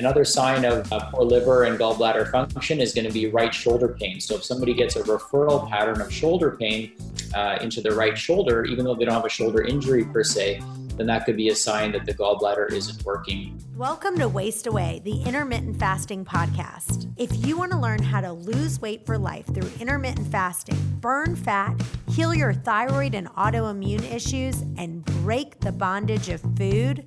another sign of uh, poor liver and gallbladder function is going to be right shoulder pain. So if somebody gets a referral pattern of shoulder pain uh, into the right shoulder, even though they don't have a shoulder injury per se, then that could be a sign that the gallbladder isn't working. Welcome to Waste Away, the intermittent fasting podcast. If you want to learn how to lose weight for life through intermittent fasting, burn fat, heal your thyroid and autoimmune issues, and break the bondage of food,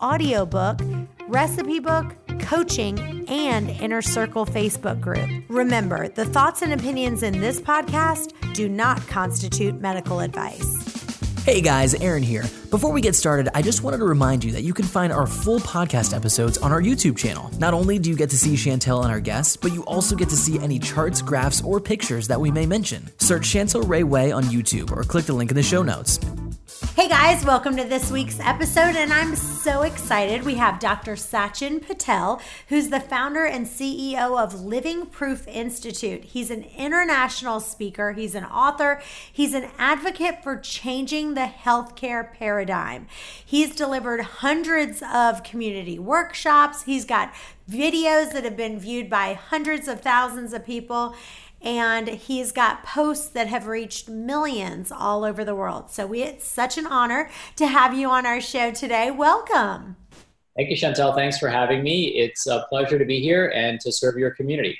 audiobook, recipe book, coaching, and Inner Circle Facebook group. Remember, the thoughts and opinions in this podcast do not constitute medical advice. Hey guys, Aaron here. Before we get started, I just wanted to remind you that you can find our full podcast episodes on our YouTube channel. Not only do you get to see Chantel and our guests, but you also get to see any charts, graphs, or pictures that we may mention. Search Chantel Ray Way on YouTube or click the link in the show notes. Hey guys, welcome to this week's episode, and I'm so excited. We have Dr. Sachin Patel, who's the founder and CEO of Living Proof Institute. He's an international speaker, he's an author, he's an advocate for changing the healthcare paradigm. He's delivered hundreds of community workshops, he's got videos that have been viewed by hundreds of thousands of people and he's got posts that have reached millions all over the world. So we, it's such an honor to have you on our show today. Welcome. Thank you, Chantel. Thanks for having me. It's a pleasure to be here and to serve your community.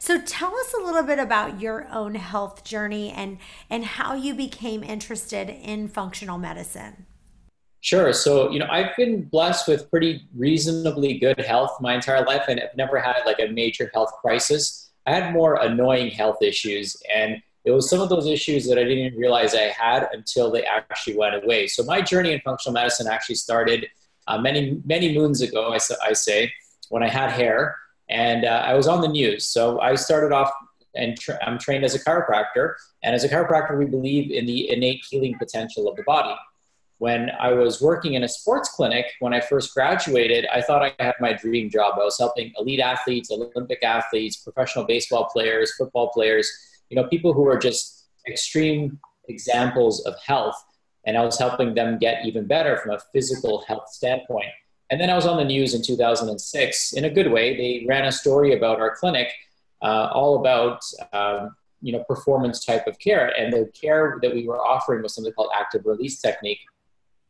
So tell us a little bit about your own health journey and and how you became interested in functional medicine. Sure. So, you know, I've been blessed with pretty reasonably good health my entire life and I've never had like a major health crisis. I had more annoying health issues, and it was some of those issues that I didn't realize I had until they actually went away. So my journey in functional medicine actually started uh, many many moons ago. I, I, say when I had hair, and uh, I was on the news. So I started off, and tra- I'm trained as a chiropractor, and as a chiropractor, we believe in the innate healing potential of the body when I was working in a sports clinic when I first graduated, I thought I had my dream job. I was helping elite athletes, Olympic athletes, professional baseball players, football players, you know, people who are just extreme examples of health. And I was helping them get even better from a physical health standpoint. And then I was on the news in 2006 in a good way. They ran a story about our clinic, uh, all about um, you know performance type of care, and the care that we were offering was something called active release technique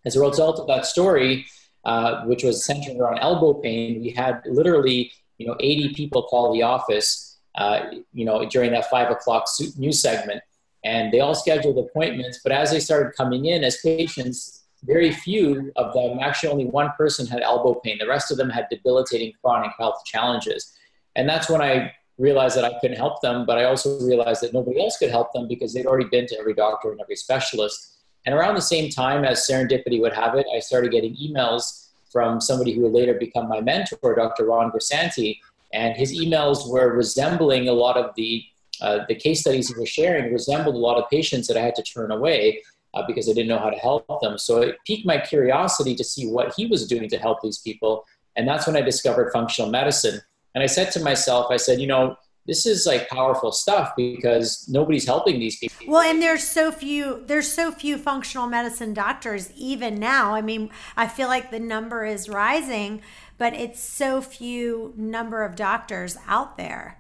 as a result of that story, uh, which was centered around elbow pain, we had literally you know 80 people call the office uh, you know during that five o'clock news segment, and they all scheduled appointments. But as they started coming in as patients, very few of them, actually only one person had elbow pain. The rest of them had debilitating chronic health challenges, and that's when I realized that I couldn't help them. But I also realized that nobody else could help them because they'd already been to every doctor and every specialist and around the same time as serendipity would have it, I started getting emails from somebody who would later become my mentor, Dr. Ron Grisanti, and his emails were resembling a lot of the uh, the case studies he was sharing resembled a lot of patients that I had to turn away uh, because I didn't know how to help them. So it piqued my curiosity to see what he was doing to help these people, and that's when I discovered functional medicine. And I said to myself, I said, you know, this is like powerful stuff because nobody's helping these people. Well, and there's so few there's so few functional medicine doctors even now. I mean, I feel like the number is rising, but it's so few number of doctors out there.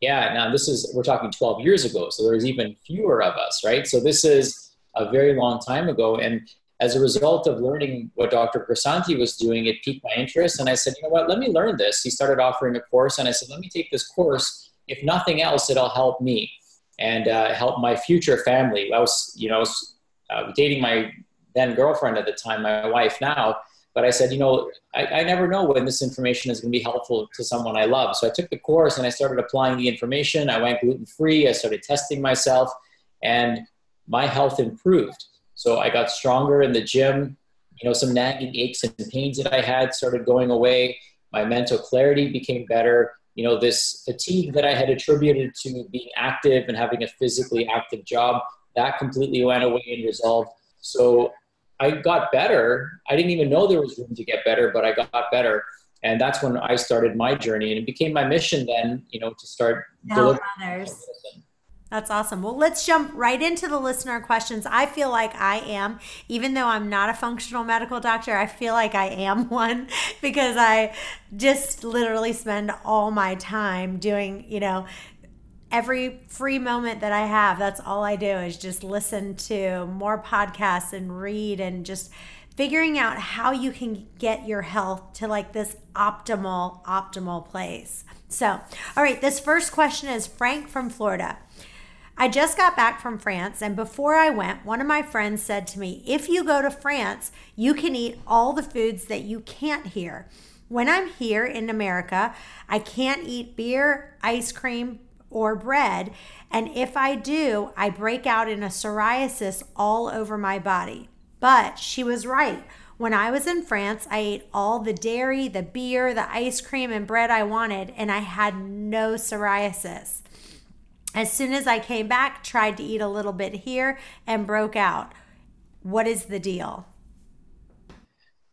Yeah, now this is we're talking 12 years ago, so there's even fewer of us, right? So this is a very long time ago and as a result of learning what Dr. Grisanti was doing, it piqued my interest. And I said, you know what, let me learn this. He started offering a course, and I said, let me take this course if nothing else, it'll help me and uh, help my future family. I was, you know, was uh, dating my then girlfriend at the time, my wife now. But I said, you know, I, I never know when this information is going to be helpful to someone I love. So I took the course and I started applying the information. I went gluten free. I started testing myself, and my health improved. So I got stronger in the gym. You know, some nagging aches and pains that I had started going away. My mental clarity became better you know, this fatigue that I had attributed to being active and having a physically active job, that completely went away and resolved. So I got better. I didn't even know there was room to get better, but I got better. And that's when I started my journey. And it became my mission then, you know, to start delivering others. That's awesome. Well, let's jump right into the listener questions. I feel like I am, even though I'm not a functional medical doctor, I feel like I am one because I just literally spend all my time doing, you know, every free moment that I have. That's all I do is just listen to more podcasts and read and just figuring out how you can get your health to like this optimal, optimal place. So, all right, this first question is Frank from Florida. I just got back from France, and before I went, one of my friends said to me, If you go to France, you can eat all the foods that you can't here. When I'm here in America, I can't eat beer, ice cream, or bread. And if I do, I break out in a psoriasis all over my body. But she was right. When I was in France, I ate all the dairy, the beer, the ice cream, and bread I wanted, and I had no psoriasis. As soon as I came back, tried to eat a little bit here and broke out. What is the deal?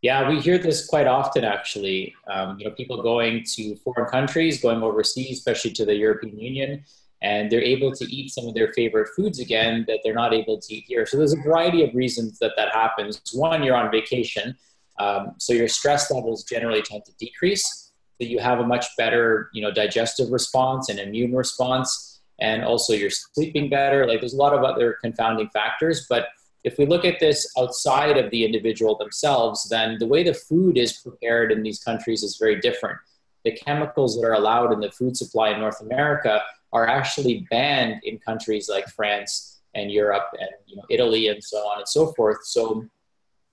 Yeah, we hear this quite often actually. Um, you know, people going to foreign countries, going overseas, especially to the European Union, and they're able to eat some of their favorite foods again that they're not able to eat here. So there's a variety of reasons that that happens. One, you're on vacation, um, so your stress levels generally tend to decrease. So you have a much better, you know, digestive response and immune response and also you're sleeping better. Like there's a lot of other confounding factors. But if we look at this outside of the individual themselves, then the way the food is prepared in these countries is very different. The chemicals that are allowed in the food supply in North America are actually banned in countries like France and Europe and you know, Italy and so on and so forth. So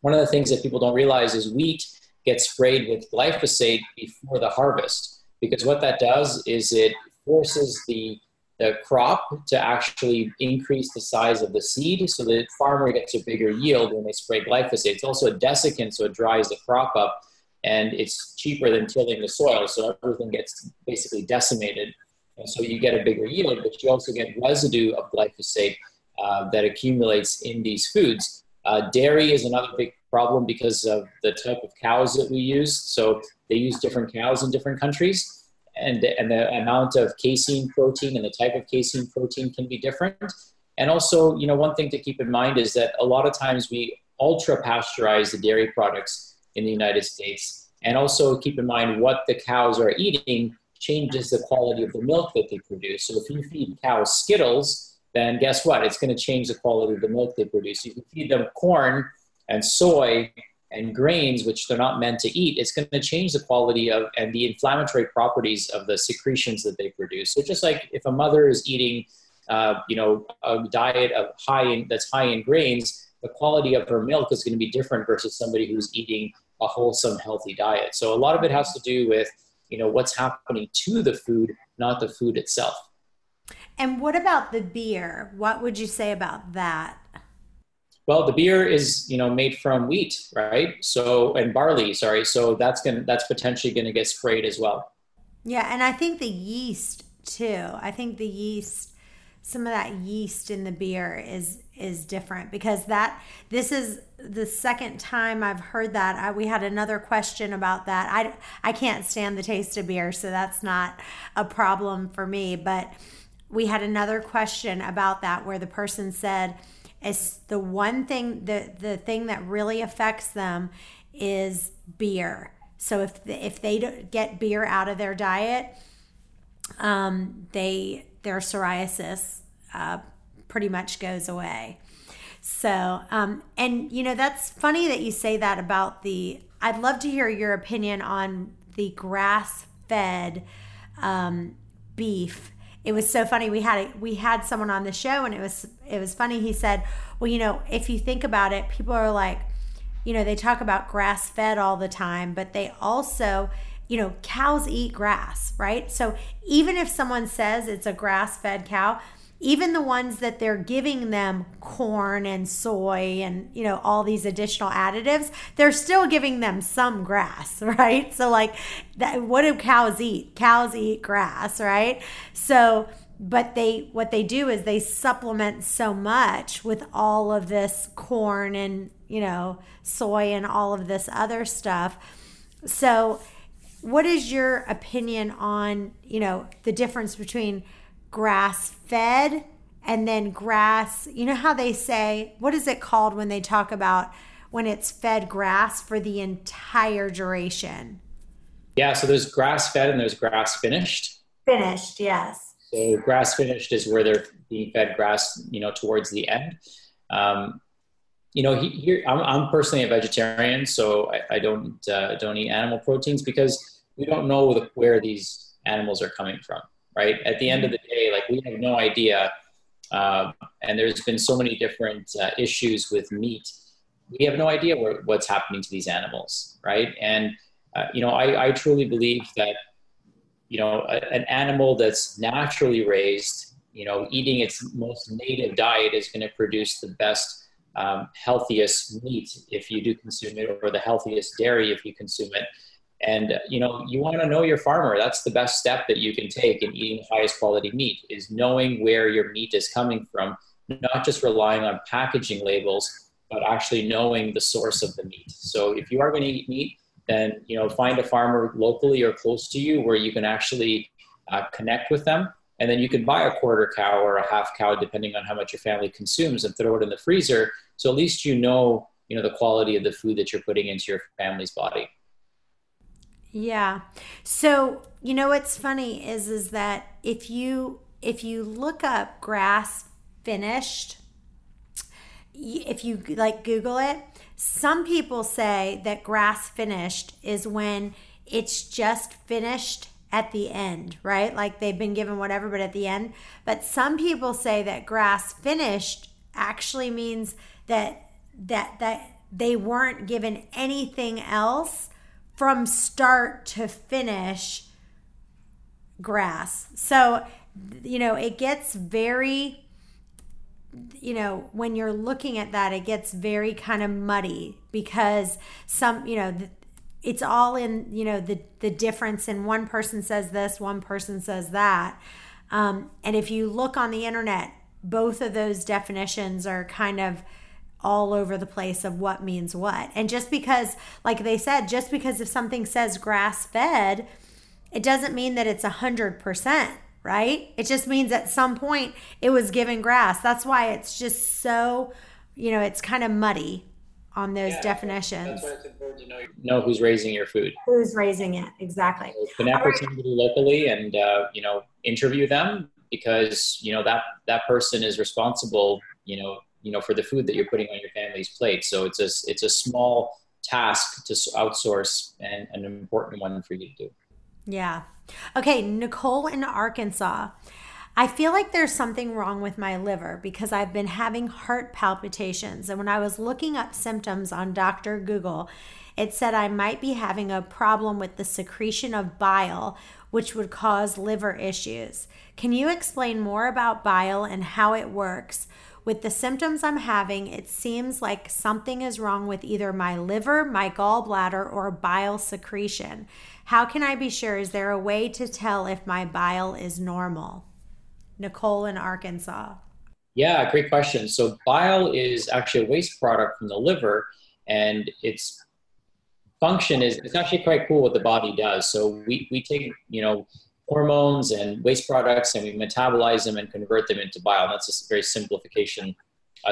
one of the things that people don't realize is wheat gets sprayed with glyphosate before the harvest because what that does is it forces the the crop to actually increase the size of the seed so the farmer gets a bigger yield when they spray glyphosate. It's also a desiccant, so it dries the crop up and it's cheaper than tilling the soil. So everything gets basically decimated. And so you get a bigger yield, but you also get residue of glyphosate uh, that accumulates in these foods. Uh, dairy is another big problem because of the type of cows that we use. So they use different cows in different countries and, and the amount of casein protein and the type of casein protein can be different. And also, you know, one thing to keep in mind is that a lot of times we ultra pasteurize the dairy products in the United States. And also keep in mind what the cows are eating changes the quality of the milk that they produce. So if you feed cows Skittles, then guess what? It's going to change the quality of the milk they produce. You can feed them corn and soy and grains, which they're not meant to eat, it's going to change the quality of and the inflammatory properties of the secretions that they produce. So just like if a mother is eating, uh, you know, a diet of high in, that's high in grains, the quality of her milk is going to be different versus somebody who's eating a wholesome, healthy diet. So a lot of it has to do with, you know, what's happening to the food, not the food itself. And what about the beer? What would you say about that? Well, the beer is you know made from wheat, right? So and barley, sorry. So that's to that's potentially to get sprayed as well. Yeah, and I think the yeast too. I think the yeast some of that yeast in the beer is is different because that this is the second time I've heard that. I, we had another question about that. I I can't stand the taste of beer, so that's not a problem for me, but we had another question about that where the person said is the one thing the the thing that really affects them is beer. So if if they get beer out of their diet, um, they their psoriasis uh, pretty much goes away. So um, and you know that's funny that you say that about the. I'd love to hear your opinion on the grass fed um, beef it was so funny. We had a, we had someone on the show, and it was it was funny. He said, "Well, you know, if you think about it, people are like, you know, they talk about grass fed all the time, but they also." You know, cows eat grass, right? So even if someone says it's a grass fed cow, even the ones that they're giving them corn and soy and you know all these additional additives they're still giving them some grass right? So like that, what do cows eat? Cows eat grass right? So but they what they do is they supplement so much with all of this corn and you know, soy and all of this other stuff. So, what is your opinion on, you know, the difference between grass fed and then grass? You know how they say, what is it called when they talk about when it's fed grass for the entire duration? Yeah, so there's grass fed and there's grass finished. Finished, yes. So grass finished is where they're being fed grass, you know, towards the end. Um, you know, he, here I'm, I'm, personally a vegetarian, so I, I don't uh, don't eat animal proteins because we don't know the, where these animals are coming from. Right at the end of the day, like we have no idea, uh, and there's been so many different uh, issues with meat. We have no idea what's happening to these animals, right? And uh, you know, I, I truly believe that you know a, an animal that's naturally raised, you know, eating its most native diet is going to produce the best um, healthiest meat if you do consume it, or the healthiest dairy if you consume it. And you know, you want to know your farmer. That's the best step that you can take in eating the highest quality meat is knowing where your meat is coming from, not just relying on packaging labels, but actually knowing the source of the meat. So if you are going to eat meat, then you know find a farmer locally or close to you where you can actually uh, connect with them and then you can buy a quarter cow or a half cow depending on how much your family consumes and throw it in the freezer so at least you know, you know, the quality of the food that you're putting into your family's body. Yeah. So, you know what's funny is is that if you if you look up grass finished if you like google it some people say that grass finished is when it's just finished at the end, right? Like they've been given whatever, but at the end. But some people say that grass finished actually means that that that they weren't given anything else from start to finish grass. So, you know, it gets very you know, when you're looking at that, it gets very kind of muddy because some, you know, it's all in, you know, the the difference in one person says this, one person says that. Um, and if you look on the internet, both of those definitions are kind of all over the place of what means what. And just because, like they said, just because if something says grass fed, it doesn't mean that it's a hundred percent, right? It just means at some point it was given grass. That's why it's just so, you know, it's kind of muddy on those yeah, definitions. That's why it's important to know, know who's raising your food. Who's raising it, exactly. So connect with somebody locally and, uh, you know, interview them because, you know, that, that person is responsible, you know, you know for the food that you're putting on your family's plate so it's a it's a small task to outsource and an important one for you to do yeah okay nicole in arkansas I feel like there's something wrong with my liver because I've been having heart palpitations. And when I was looking up symptoms on Dr. Google, it said I might be having a problem with the secretion of bile, which would cause liver issues. Can you explain more about bile and how it works? With the symptoms I'm having, it seems like something is wrong with either my liver, my gallbladder, or bile secretion. How can I be sure? Is there a way to tell if my bile is normal? Nicole in Arkansas. Yeah, great question. So, bile is actually a waste product from the liver, and its function is it's actually quite cool what the body does. So, we, we take, you know, hormones and waste products and we metabolize them and convert them into bile. That's a very simplification,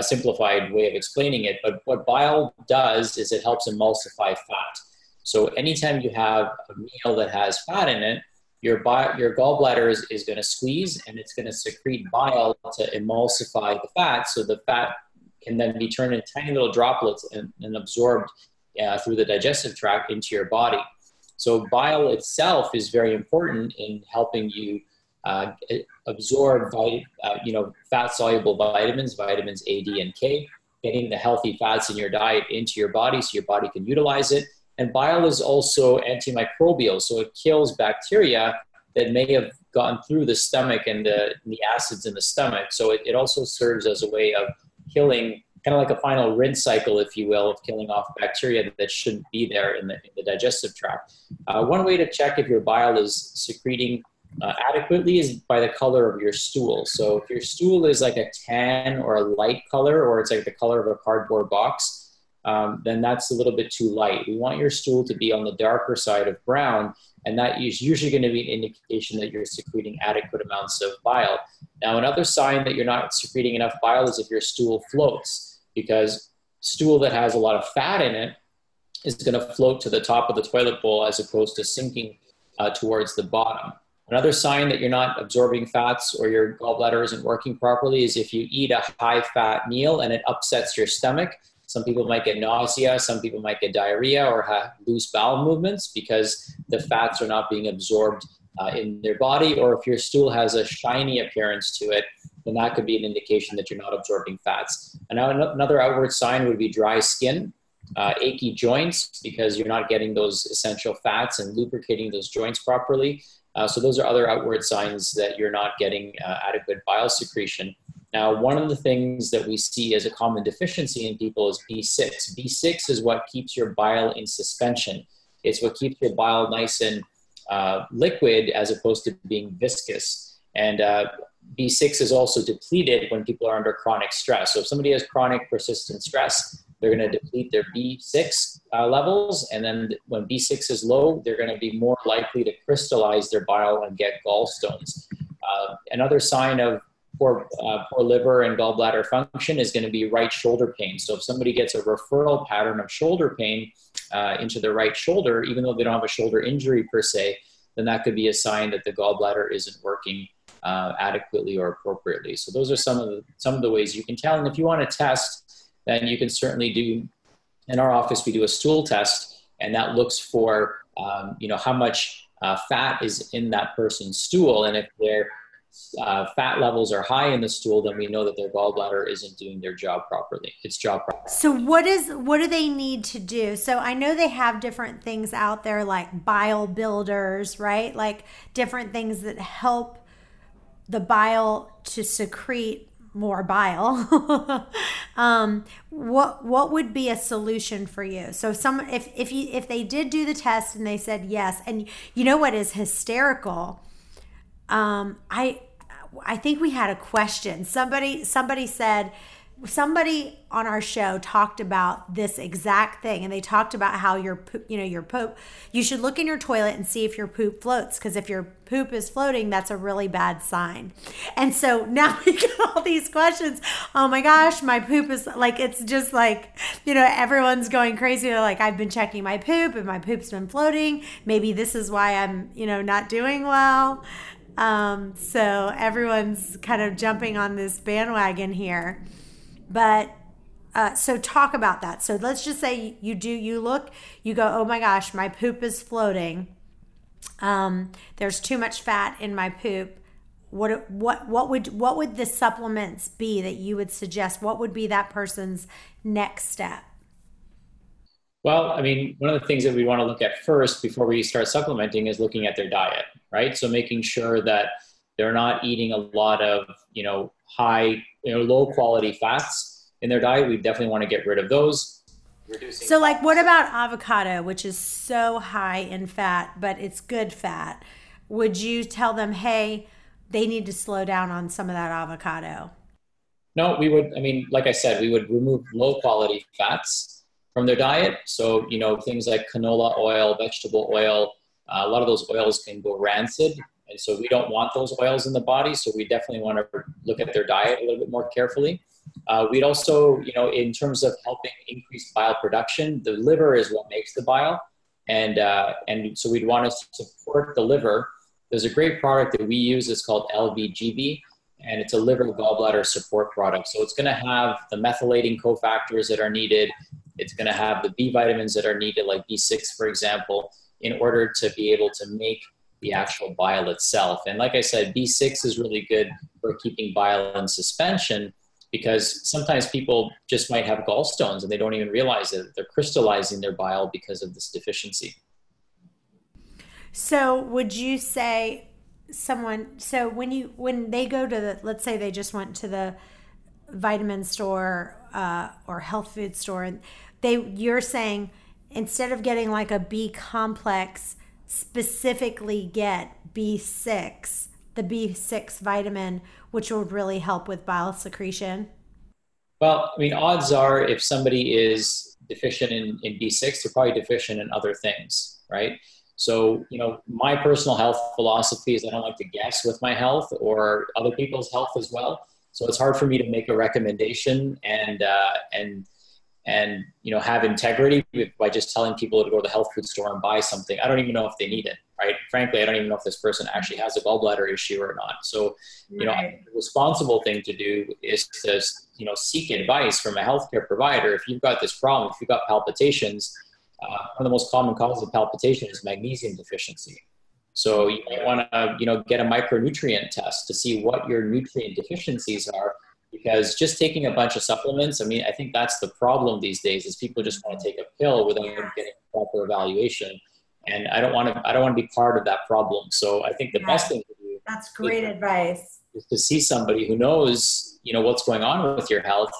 simplified way of explaining it. But what bile does is it helps emulsify fat. So anytime you have a meal that has fat in it, your, bi- your gallbladder is, is going to squeeze and it's going to secrete bile to emulsify the fat so the fat can then be turned into tiny little droplets and, and absorbed uh, through the digestive tract into your body. So bile itself is very important in helping you uh, absorb, uh, you know, fat-soluble vitamins, vitamins A, D, and K, getting the healthy fats in your diet into your body so your body can utilize it. And bile is also antimicrobial, so it kills bacteria that may have gone through the stomach and the, the acids in the stomach. So it, it also serves as a way of killing kind of like a final rinse cycle, if you will, of killing off bacteria that shouldn't be there in the, in the digestive tract. Uh, one way to check if your bile is secreting uh, adequately is by the color of your stool. So if your stool is like a tan or a light color, or it's like the color of a cardboard box, um, then that's a little bit too light. We want your stool to be on the darker side of brown, and that is usually going to be an indication that you're secreting adequate amounts of bile. Now, another sign that you're not secreting enough bile is if your stool floats, because stool that has a lot of fat in it is going to float to the top of the toilet bowl as opposed to sinking uh, towards the bottom. Another sign that you're not absorbing fats or your gallbladder isn't working properly is if you eat a high fat meal and it upsets your stomach. Some people might get nausea, some people might get diarrhea or have loose bowel movements because the fats are not being absorbed uh, in their body. Or if your stool has a shiny appearance to it, then that could be an indication that you're not absorbing fats. And now another outward sign would be dry skin uh, achy joints because you're not getting those essential fats and lubricating those joints properly. Uh, so those are other outward signs that you're not getting uh, adequate bile secretion. Now, one of the things that we see as a common deficiency in people is B6. B6 is what keeps your bile in suspension. It's what keeps your bile nice and uh, liquid as opposed to being viscous. And uh, B6 is also depleted when people are under chronic stress. So if somebody has chronic persistent stress, they're going to deplete their B6 uh, levels. And then when B6 is low, they're going to be more likely to crystallize their bile and get gallstones. Uh, another sign of poor, uh, poor liver and gallbladder function is going to be right shoulder pain. So if somebody gets a referral pattern of shoulder pain uh, into the right shoulder, even though they don't have a shoulder injury per se, then that could be a sign that the gallbladder isn't working uh, adequately or appropriately. So those are some of the some of the ways you can tell. And if you want to test then you can certainly do, in our office, we do a stool test, and that looks for, um, you know, how much uh, fat is in that person's stool. And if their uh, fat levels are high in the stool, then we know that their gallbladder isn't doing their job properly. Its job properly. So what is what do they need to do? So I know they have different things out there like bile builders, right? Like different things that help the bile to secrete more bile. Um, what what would be a solution for you? So some if if you if they did do the test and they said yes and you know what is hysterical? Um, i i think we had a question. Somebody somebody said somebody on our show talked about this exact thing and they talked about how your poop you know your poop you should look in your toilet and see if your poop floats because if your poop is floating that's a really bad sign. And so now we get all these questions. Oh my gosh my poop is like it's just like you know everyone's going crazy. They're like i've been checking my poop and my poop's been floating. Maybe this is why i'm you know not doing well. Um, so everyone's kind of jumping on this bandwagon here but uh, so talk about that. So let's just say you do, you look, you go, oh my gosh, my poop is floating. Um, there's too much fat in my poop. What what what would what would the supplements be that you would suggest? What would be that person's next step? Well, I mean, one of the things that we want to look at first before we start supplementing is looking at their diet, right? So making sure that they're not eating a lot of, you know, high, you know, low quality fats in their diet. We definitely want to get rid of those. Reducing so, like, what about avocado, which is so high in fat, but it's good fat? Would you tell them, hey, they need to slow down on some of that avocado? No, we would. I mean, like I said, we would remove low quality fats from their diet. So, you know, things like canola oil, vegetable oil, uh, a lot of those oils can go rancid and so we don't want those oils in the body. So we definitely want to look at their diet a little bit more carefully. Uh, we'd also, you know, in terms of helping increase bile production, the liver is what makes the bile. And, uh, and so we'd want to support the liver. There's a great product that we use. It's called LVGB, and it's a liver gallbladder support product. So it's going to have the methylating cofactors that are needed. It's going to have the B vitamins that are needed, like B6, for example, in order to be able to make the actual bile itself. And like I said, B6 is really good for keeping bile in suspension because sometimes people just might have gallstones and they don't even realize it. they're crystallizing their bile because of this deficiency. So, would you say someone so when you when they go to the let's say they just went to the vitamin store uh, or health food store and they you're saying instead of getting like a B complex specifically get B6, the B6 vitamin, which would really help with bile secretion? Well, I mean, odds are if somebody is deficient in, in B6, they're probably deficient in other things, right? So, you know, my personal health philosophy is I don't like to guess with my health or other people's health as well. So it's hard for me to make a recommendation and uh, and and you know have integrity by just telling people to go to the health food store and buy something. I don't even know if they need it, right? Frankly, I don't even know if this person actually has a gallbladder issue or not. So, you know, the responsible thing to do is to you know seek advice from a healthcare provider. If you've got this problem, if you've got palpitations, uh, one of the most common causes of palpitation is magnesium deficiency. So you might want to, you know, get a micronutrient test to see what your nutrient deficiencies are. Because just taking a bunch of supplements, I mean, I think that's the problem these days is people just want to take a pill without getting proper evaluation. And I don't want to, I don't want to be part of that problem. So I think the yeah. best thing to do. That's great is, advice. Is to see somebody who knows, you know, what's going on with your health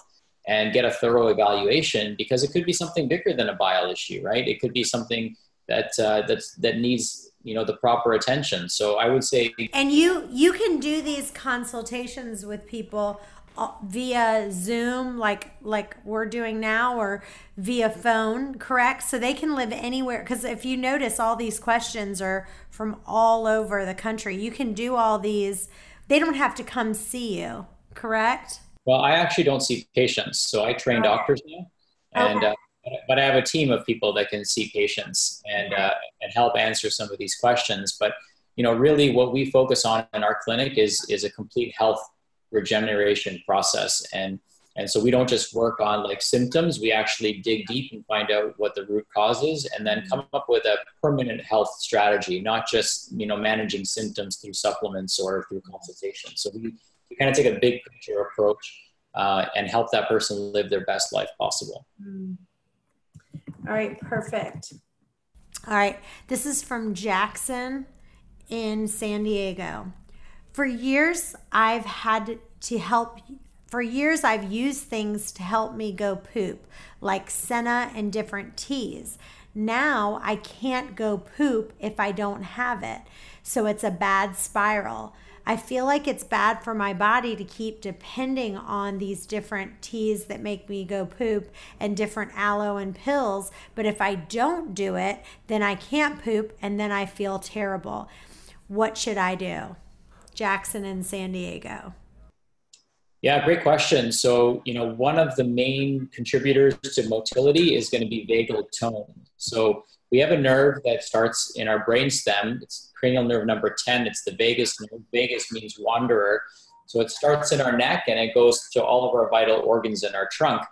and get a thorough evaluation because it could be something bigger than a bile issue, right? It could be something that uh, that's that needs you know the proper attention. So I would say, and you you can do these consultations with people via Zoom, like like we're doing now, or via phone, correct? So they can live anywhere. Because if you notice, all these questions are from all over the country. You can do all these. They don't have to come see you, correct? Well, I actually don't see patients, so I train okay. doctors now, and okay. uh, but I have a team of people that can see patients and uh, and help answer some of these questions. But you know, really, what we focus on in our clinic is is a complete health regeneration process, and and so we don't just work on like symptoms. We actually dig deep and find out what the root cause is, and then come up with a permanent health strategy, not just you know managing symptoms through supplements or through consultation. So we we kind of take a big picture approach uh, and help that person live their best life possible. Mm. All right, perfect. All right, this is from Jackson in San Diego. For years, I've had to help. For years, I've used things to help me go poop, like senna and different teas. Now I can't go poop if I don't have it. So it's a bad spiral. I feel like it's bad for my body to keep depending on these different teas that make me go poop and different aloe and pills. But if I don't do it, then I can't poop and then I feel terrible. What should I do? Jackson and San Diego. Yeah, great question. So, you know, one of the main contributors to motility is going to be vagal tone. So, we have a nerve that starts in our brain stem. It's cranial nerve number 10. It's the vagus nerve. Vagus means wanderer. So it starts in our neck and it goes to all of our vital organs in our trunk.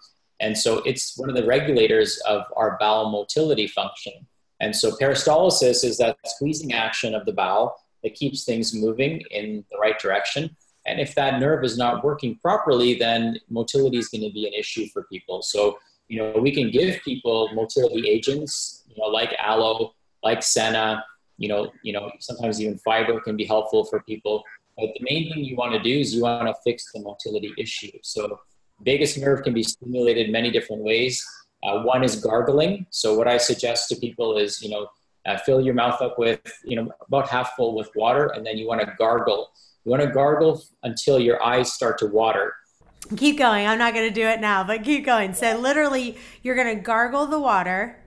And so it's one of the regulators of our bowel motility function. And so peristalsis is that squeezing action of the bowel that keeps things moving in the right direction. And if that nerve is not working properly, then motility is going to be an issue for people. So, you know, we can give people motility agents, you know, like aloe, like senna, you know, you know, sometimes even fiber can be helpful for people. But the main thing you want to do is you want to fix the motility issue. So vagus nerve can be stimulated many different ways. Uh, one is gargling. So what I suggest to people is, you know, uh, fill your mouth up with, you know, about half full with water, and then you want to gargle. You want to gargle until your eyes start to water. Keep going. I'm not going to do it now, but keep going. So literally, you're going to gargle the water.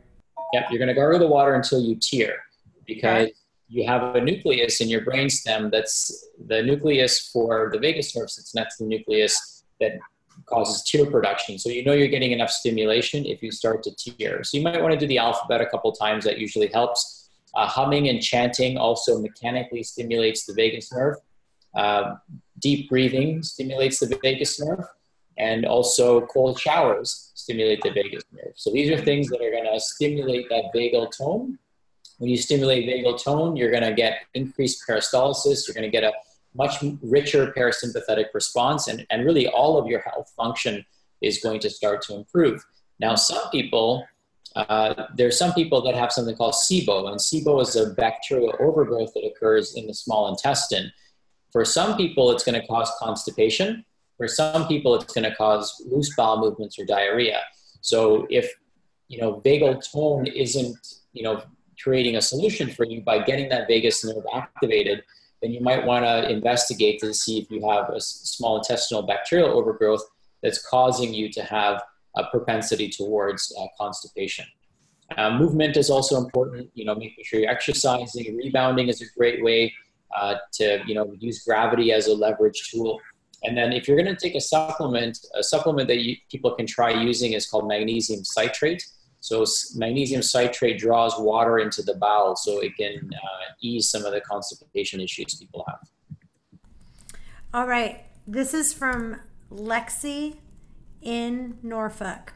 Yep, you're going to gargle the water until you tear because okay. you have a nucleus in your brainstem that's the nucleus for the vagus nerve sits next to the nucleus that causes tear production. So you know you're getting enough stimulation if you start to tear. So you might want to do the alphabet a couple times. That usually helps. Uh, humming and chanting also mechanically stimulates the vagus nerve. Uh, deep breathing stimulates the vagus nerve. And also cold showers stimulate the vagus nerve. So these are things that are going to stimulate that vagal tone when you stimulate vagal tone, you're going to get increased peristalsis. You're going to get a much richer parasympathetic response, and, and really all of your health function is going to start to improve. Now, some people, uh, there's some people that have something called SIBO, and SIBO is a bacterial overgrowth that occurs in the small intestine. For some people, it's going to cause constipation. For some people, it's going to cause loose bowel movements or diarrhea. So if you know vagal tone isn't you know creating a solution for you by getting that vagus nerve activated, then you might want to investigate to see if you have a small intestinal bacterial overgrowth that's causing you to have a propensity towards uh, constipation. Uh, movement is also important. You know, making sure you're exercising. Rebounding is a great way uh, to you know use gravity as a leverage tool. And then if you're going to take a supplement, a supplement that you, people can try using is called magnesium citrate. So magnesium citrate draws water into the bowel, so it can uh, ease some of the constipation issues people have. All right, this is from Lexi in Norfolk.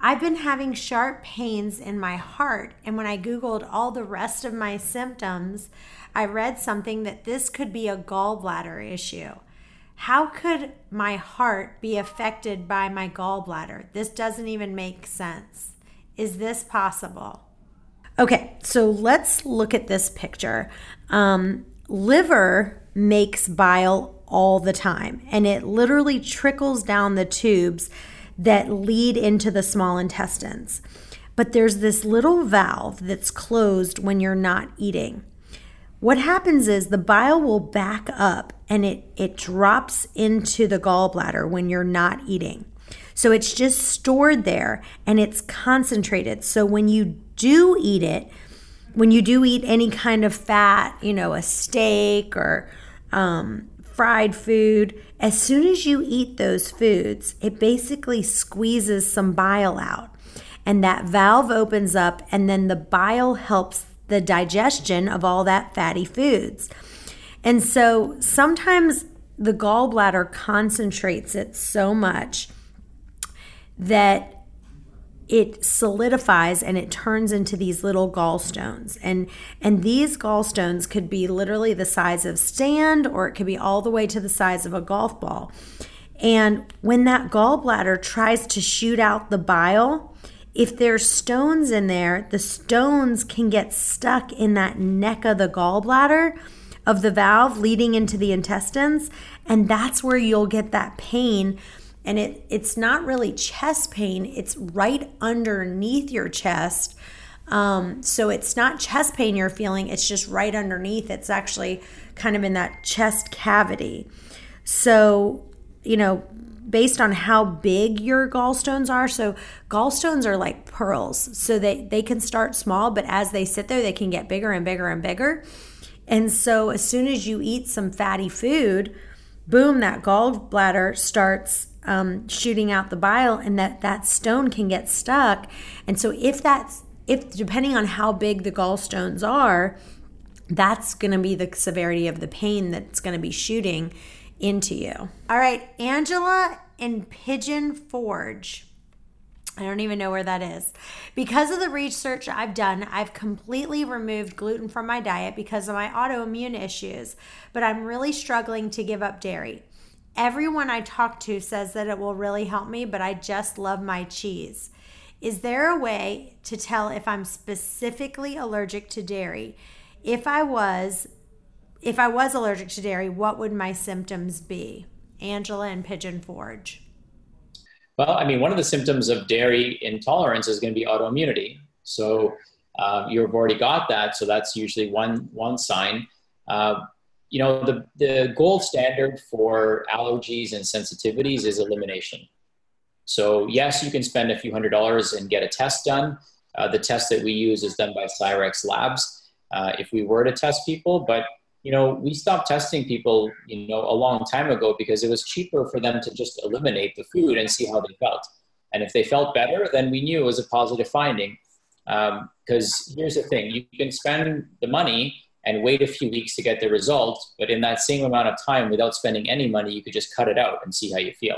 I've been having sharp pains in my heart, and when I Googled all the rest of my symptoms, I read something that this could be a gallbladder issue. How could my heart be affected by my gallbladder? This doesn't even make sense. Is this possible? Okay, so let's look at this picture. Um, liver makes bile all the time, and it literally trickles down the tubes that lead into the small intestines. But there's this little valve that's closed when you're not eating. What happens is the bile will back up and it, it drops into the gallbladder when you're not eating. So it's just stored there and it's concentrated. So when you do eat it, when you do eat any kind of fat, you know, a steak or um, fried food, as soon as you eat those foods, it basically squeezes some bile out. And that valve opens up, and then the bile helps the digestion of all that fatty foods. And so sometimes the gallbladder concentrates it so much that it solidifies and it turns into these little gallstones. And and these gallstones could be literally the size of sand or it could be all the way to the size of a golf ball. And when that gallbladder tries to shoot out the bile if there's stones in there the stones can get stuck in that neck of the gallbladder of the valve leading into the intestines. And that's where you'll get that pain and it it's not really chest pain it's right underneath your chest. Um, so it's not chest pain you're feeling it's just right underneath. It's actually kind of in that chest cavity. So you know based on how big your gallstones are so gallstones are like pearls so they they can start small but as they sit there they can get bigger and bigger and bigger. And so as soon as you eat some fatty food boom that gallbladder starts um, shooting out the bile and that that stone can get stuck and so if that's if depending on how big the gallstones are that's going to be the severity of the pain that's going to be shooting into you all right angela in pigeon forge I don't even know where that is. Because of the research I've done, I've completely removed gluten from my diet because of my autoimmune issues, but I'm really struggling to give up dairy. Everyone I talk to says that it will really help me, but I just love my cheese. Is there a way to tell if I'm specifically allergic to dairy? If I was if I was allergic to dairy, what would my symptoms be? Angela and Pigeon Forge. Well, I mean, one of the symptoms of dairy intolerance is going to be autoimmunity. So uh, you've already got that. So that's usually one one sign. Uh, you know, the, the gold standard for allergies and sensitivities is elimination. So, yes, you can spend a few hundred dollars and get a test done. Uh, the test that we use is done by Cyrex Labs. Uh, if we were to test people, but you know, we stopped testing people, you know, a long time ago because it was cheaper for them to just eliminate the food and see how they felt. And if they felt better, then we knew it was a positive finding. Because um, here's the thing: you can spend the money and wait a few weeks to get the result. But in that same amount of time, without spending any money, you could just cut it out and see how you feel.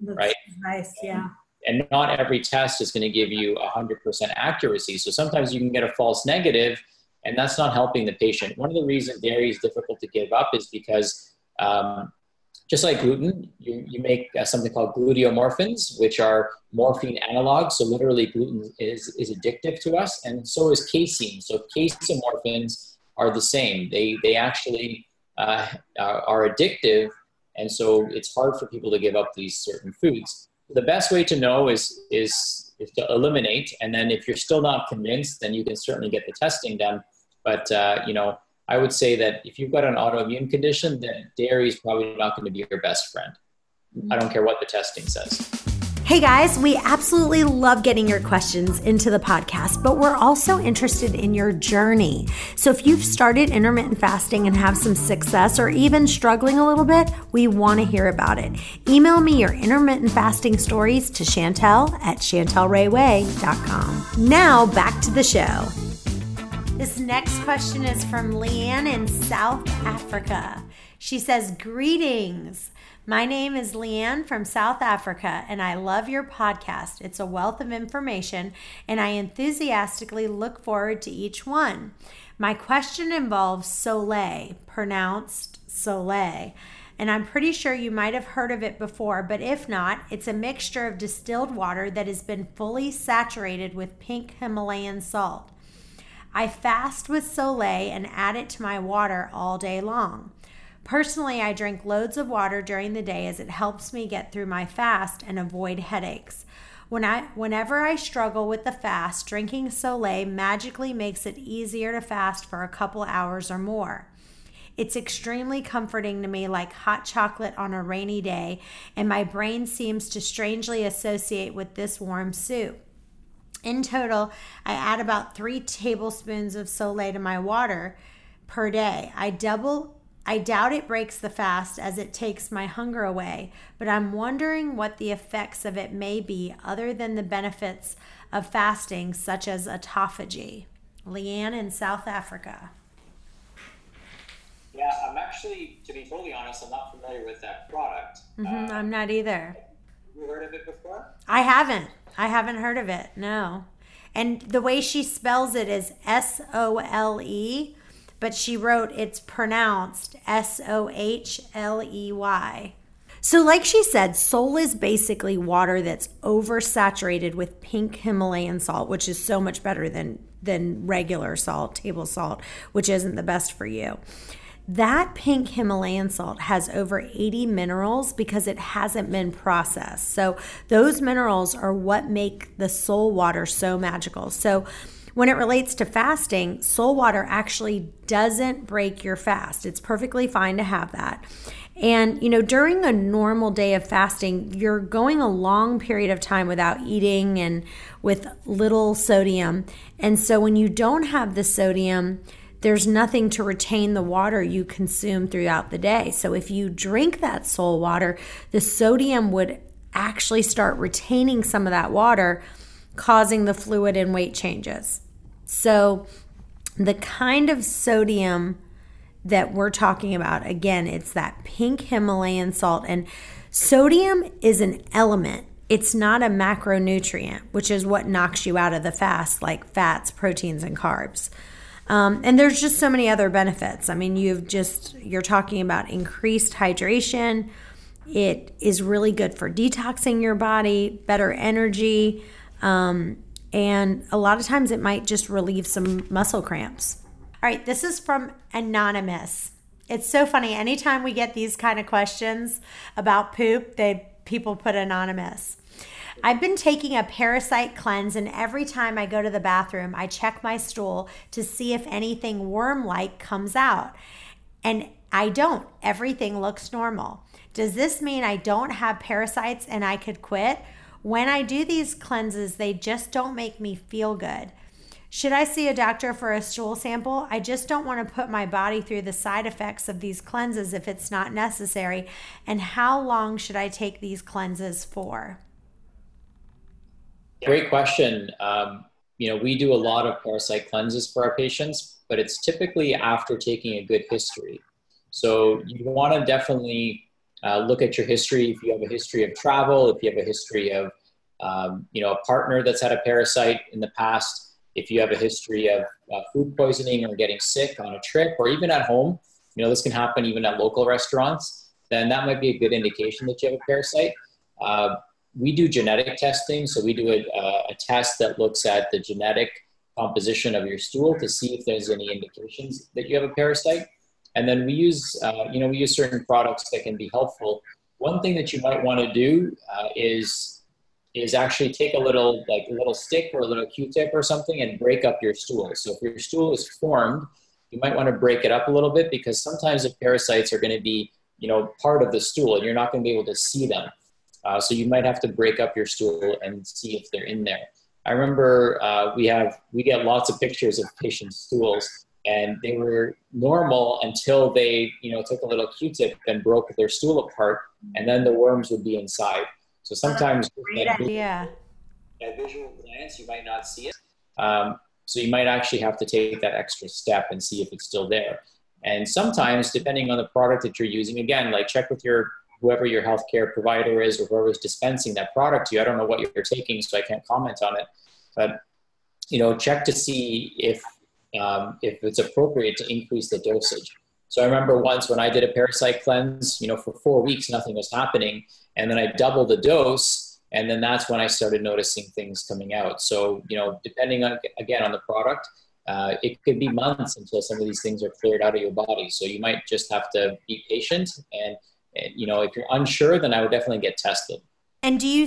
That's right? Nice, yeah. And, and not every test is going to give you 100% accuracy. So sometimes you can get a false negative, and that's not helping the patient. One of the reasons dairy is difficult to give up is because um, just like gluten, you, you make uh, something called gluteomorphins, which are morphine analogs. So literally, gluten is, is addictive to us, and so is casein. So casomorphins are the same. They they actually uh, are addictive, and so it's hard for people to give up these certain foods. The best way to know is is is to eliminate, and then if you're still not convinced, then you can certainly get the testing done. But uh, you know, I would say that if you've got an autoimmune condition, then dairy is probably not going to be your best friend. I don't care what the testing says. Hey guys, we absolutely love getting your questions into the podcast, but we're also interested in your journey. So if you've started intermittent fasting and have some success or even struggling a little bit, we want to hear about it. Email me your intermittent fasting stories to Chantel at chantelrayway.com. Now back to the show. This next question is from Leanne in South Africa. She says, Greetings. My name is Leanne from South Africa, and I love your podcast. It's a wealth of information, and I enthusiastically look forward to each one. My question involves Soleil, pronounced Soleil, and I'm pretty sure you might have heard of it before, but if not, it's a mixture of distilled water that has been fully saturated with pink Himalayan salt. I fast with Soleil and add it to my water all day long. Personally, I drink loads of water during the day as it helps me get through my fast and avoid headaches. When I, whenever I struggle with the fast, drinking Soleil magically makes it easier to fast for a couple hours or more. It's extremely comforting to me, like hot chocolate on a rainy day, and my brain seems to strangely associate with this warm soup. In total, I add about three tablespoons of Soleil to my water per day. I double I doubt it breaks the fast as it takes my hunger away, but I'm wondering what the effects of it may be other than the benefits of fasting, such as autophagy. Leanne in South Africa. Yeah, I'm actually, to be totally honest, I'm not familiar with that product. Mm-hmm, uh, I'm not either. You heard of it before? I haven't. I haven't heard of it. No. And the way she spells it is S O L E but she wrote it's pronounced S O H L E Y. So, like she said, Sol is basically water that's oversaturated with pink Himalayan salt, which is so much better than, than regular salt, table salt, which isn't the best for you. That pink Himalayan salt has over 80 minerals because it hasn't been processed. So, those minerals are what make the Sol water so magical. So, when it relates to fasting, Sol water actually doesn't break your fast. It's perfectly fine to have that. And, you know, during a normal day of fasting, you're going a long period of time without eating and with little sodium. And so when you don't have the sodium, there's nothing to retain the water you consume throughout the day. So if you drink that Sol water, the sodium would actually start retaining some of that water, causing the fluid and weight changes. So, the kind of sodium that we're talking about, again, it's that pink Himalayan salt. And sodium is an element, it's not a macronutrient, which is what knocks you out of the fast, like fats, proteins, and carbs. Um, and there's just so many other benefits. I mean, you've just, you're talking about increased hydration. It is really good for detoxing your body, better energy. Um, and a lot of times it might just relieve some muscle cramps. All right, this is from Anonymous. It's so funny. Anytime we get these kind of questions about poop, they people put anonymous. I've been taking a parasite cleanse, and every time I go to the bathroom, I check my stool to see if anything worm like comes out. And I don't. Everything looks normal. Does this mean I don't have parasites and I could quit? When I do these cleanses, they just don't make me feel good. Should I see a doctor for a stool sample? I just don't want to put my body through the side effects of these cleanses if it's not necessary. And how long should I take these cleanses for? Great question. Um, you know, we do a lot of parasite cleanses for our patients, but it's typically after taking a good history. So you want to definitely uh, look at your history. If you have a history of travel, if you have a history of, um, you know, a partner that's had a parasite in the past, if you have a history of uh, food poisoning or getting sick on a trip or even at home, you know, this can happen even at local restaurants, then that might be a good indication that you have a parasite. Uh, we do genetic testing, so we do a, a test that looks at the genetic composition of your stool to see if there's any indications that you have a parasite. And then we use, uh, you know, we use certain products that can be helpful. One thing that you might want to do uh, is is actually take a little like a little stick or a little Q-tip or something and break up your stool. So if your stool is formed, you might want to break it up a little bit because sometimes the parasites are going to be, you know, part of the stool and you're not going to be able to see them. Uh, so you might have to break up your stool and see if they're in there. I remember uh, we have we get lots of pictures of patients' stools, and they were normal until they you know took a little Q-tip and broke their stool apart, and then the worms would be inside. So sometimes great idea. At visual glance, you might not see it. Um, so you might actually have to take that extra step and see if it's still there. And sometimes, depending on the product that you're using, again, like check with your whoever your healthcare provider is or whoever's dispensing that product to you. I don't know what you're taking, so I can't comment on it. But you know, check to see if um, if it's appropriate to increase the dosage. So I remember once when I did a parasite cleanse, you know, for four weeks nothing was happening, and then I doubled the dose, and then that's when I started noticing things coming out. So you know, depending on again on the product, uh, it could be months until some of these things are cleared out of your body. So you might just have to be patient, and, and you know, if you're unsure, then I would definitely get tested. And do you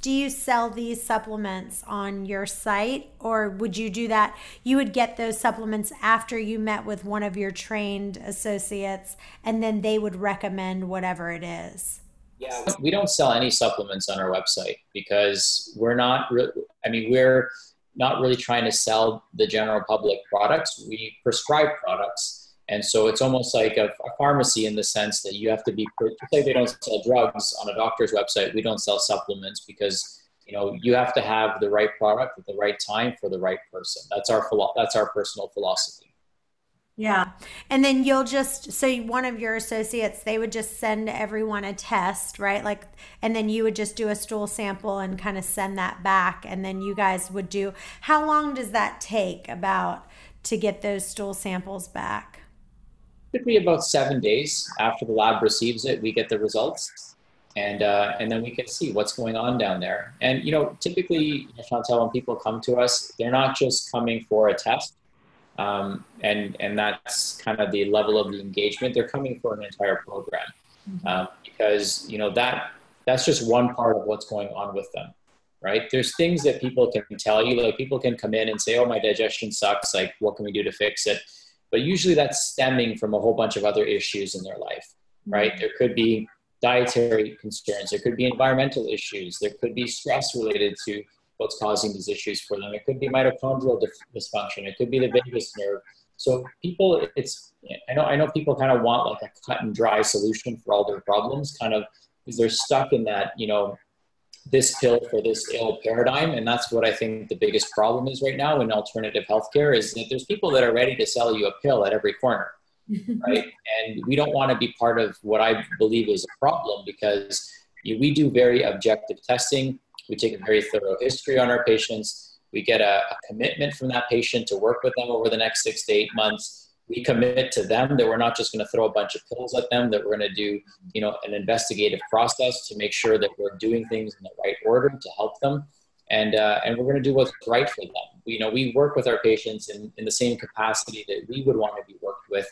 do you sell these supplements on your site or would you do that? You would get those supplements after you met with one of your trained associates and then they would recommend whatever it is. Yeah we don't sell any supplements on our website because we're not i mean we're not really trying to sell the general public products. We prescribe products and so it's almost like a, a, pharmacy in the sense that you have to be, just like they don't sell drugs on a doctor's website, we don't sell supplements because you know you have to have the right product at the right time for the right person. That's our philo- that's our personal philosophy. Yeah. And then you'll just, so one of your associates, they would just send everyone a test, right? Like, and then you would just do a stool sample and kind of send that back. And then you guys would do, how long does that take about to get those stool samples back? Could be about seven days after the lab receives it, we get the results, and uh, and then we can see what's going on down there. And you know, typically, Chantel, when people come to us, they're not just coming for a test, um, and and that's kind of the level of the engagement. They're coming for an entire program mm-hmm. um, because you know that that's just one part of what's going on with them right? There's things that people can tell you, like people can come in and say, "Oh, my digestion sucks. Like, what can we do to fix it?" But usually that's stemming from a whole bunch of other issues in their life, right? Mm-hmm. There could be dietary concerns, there could be environmental issues, there could be stress related to what's causing these issues for them. It could be mitochondrial dysfunction, it could be the vagus nerve. So people, it's I know I know people kind of want like a cut and dry solution for all their problems, kind of because they're stuck in that you know this pill for this ill paradigm. And that's what I think the biggest problem is right now in alternative healthcare is that there's people that are ready to sell you a pill at every corner. right. And we don't want to be part of what I believe is a problem because we do very objective testing. We take a very thorough history on our patients. We get a, a commitment from that patient to work with them over the next six to eight months we commit to them that we're not just going to throw a bunch of pills at them that we're going to do you know an investigative process to make sure that we're doing things in the right order to help them. And uh, and we're going to do what's right for them. You know we work with our patients in, in the same capacity that we would want to be worked with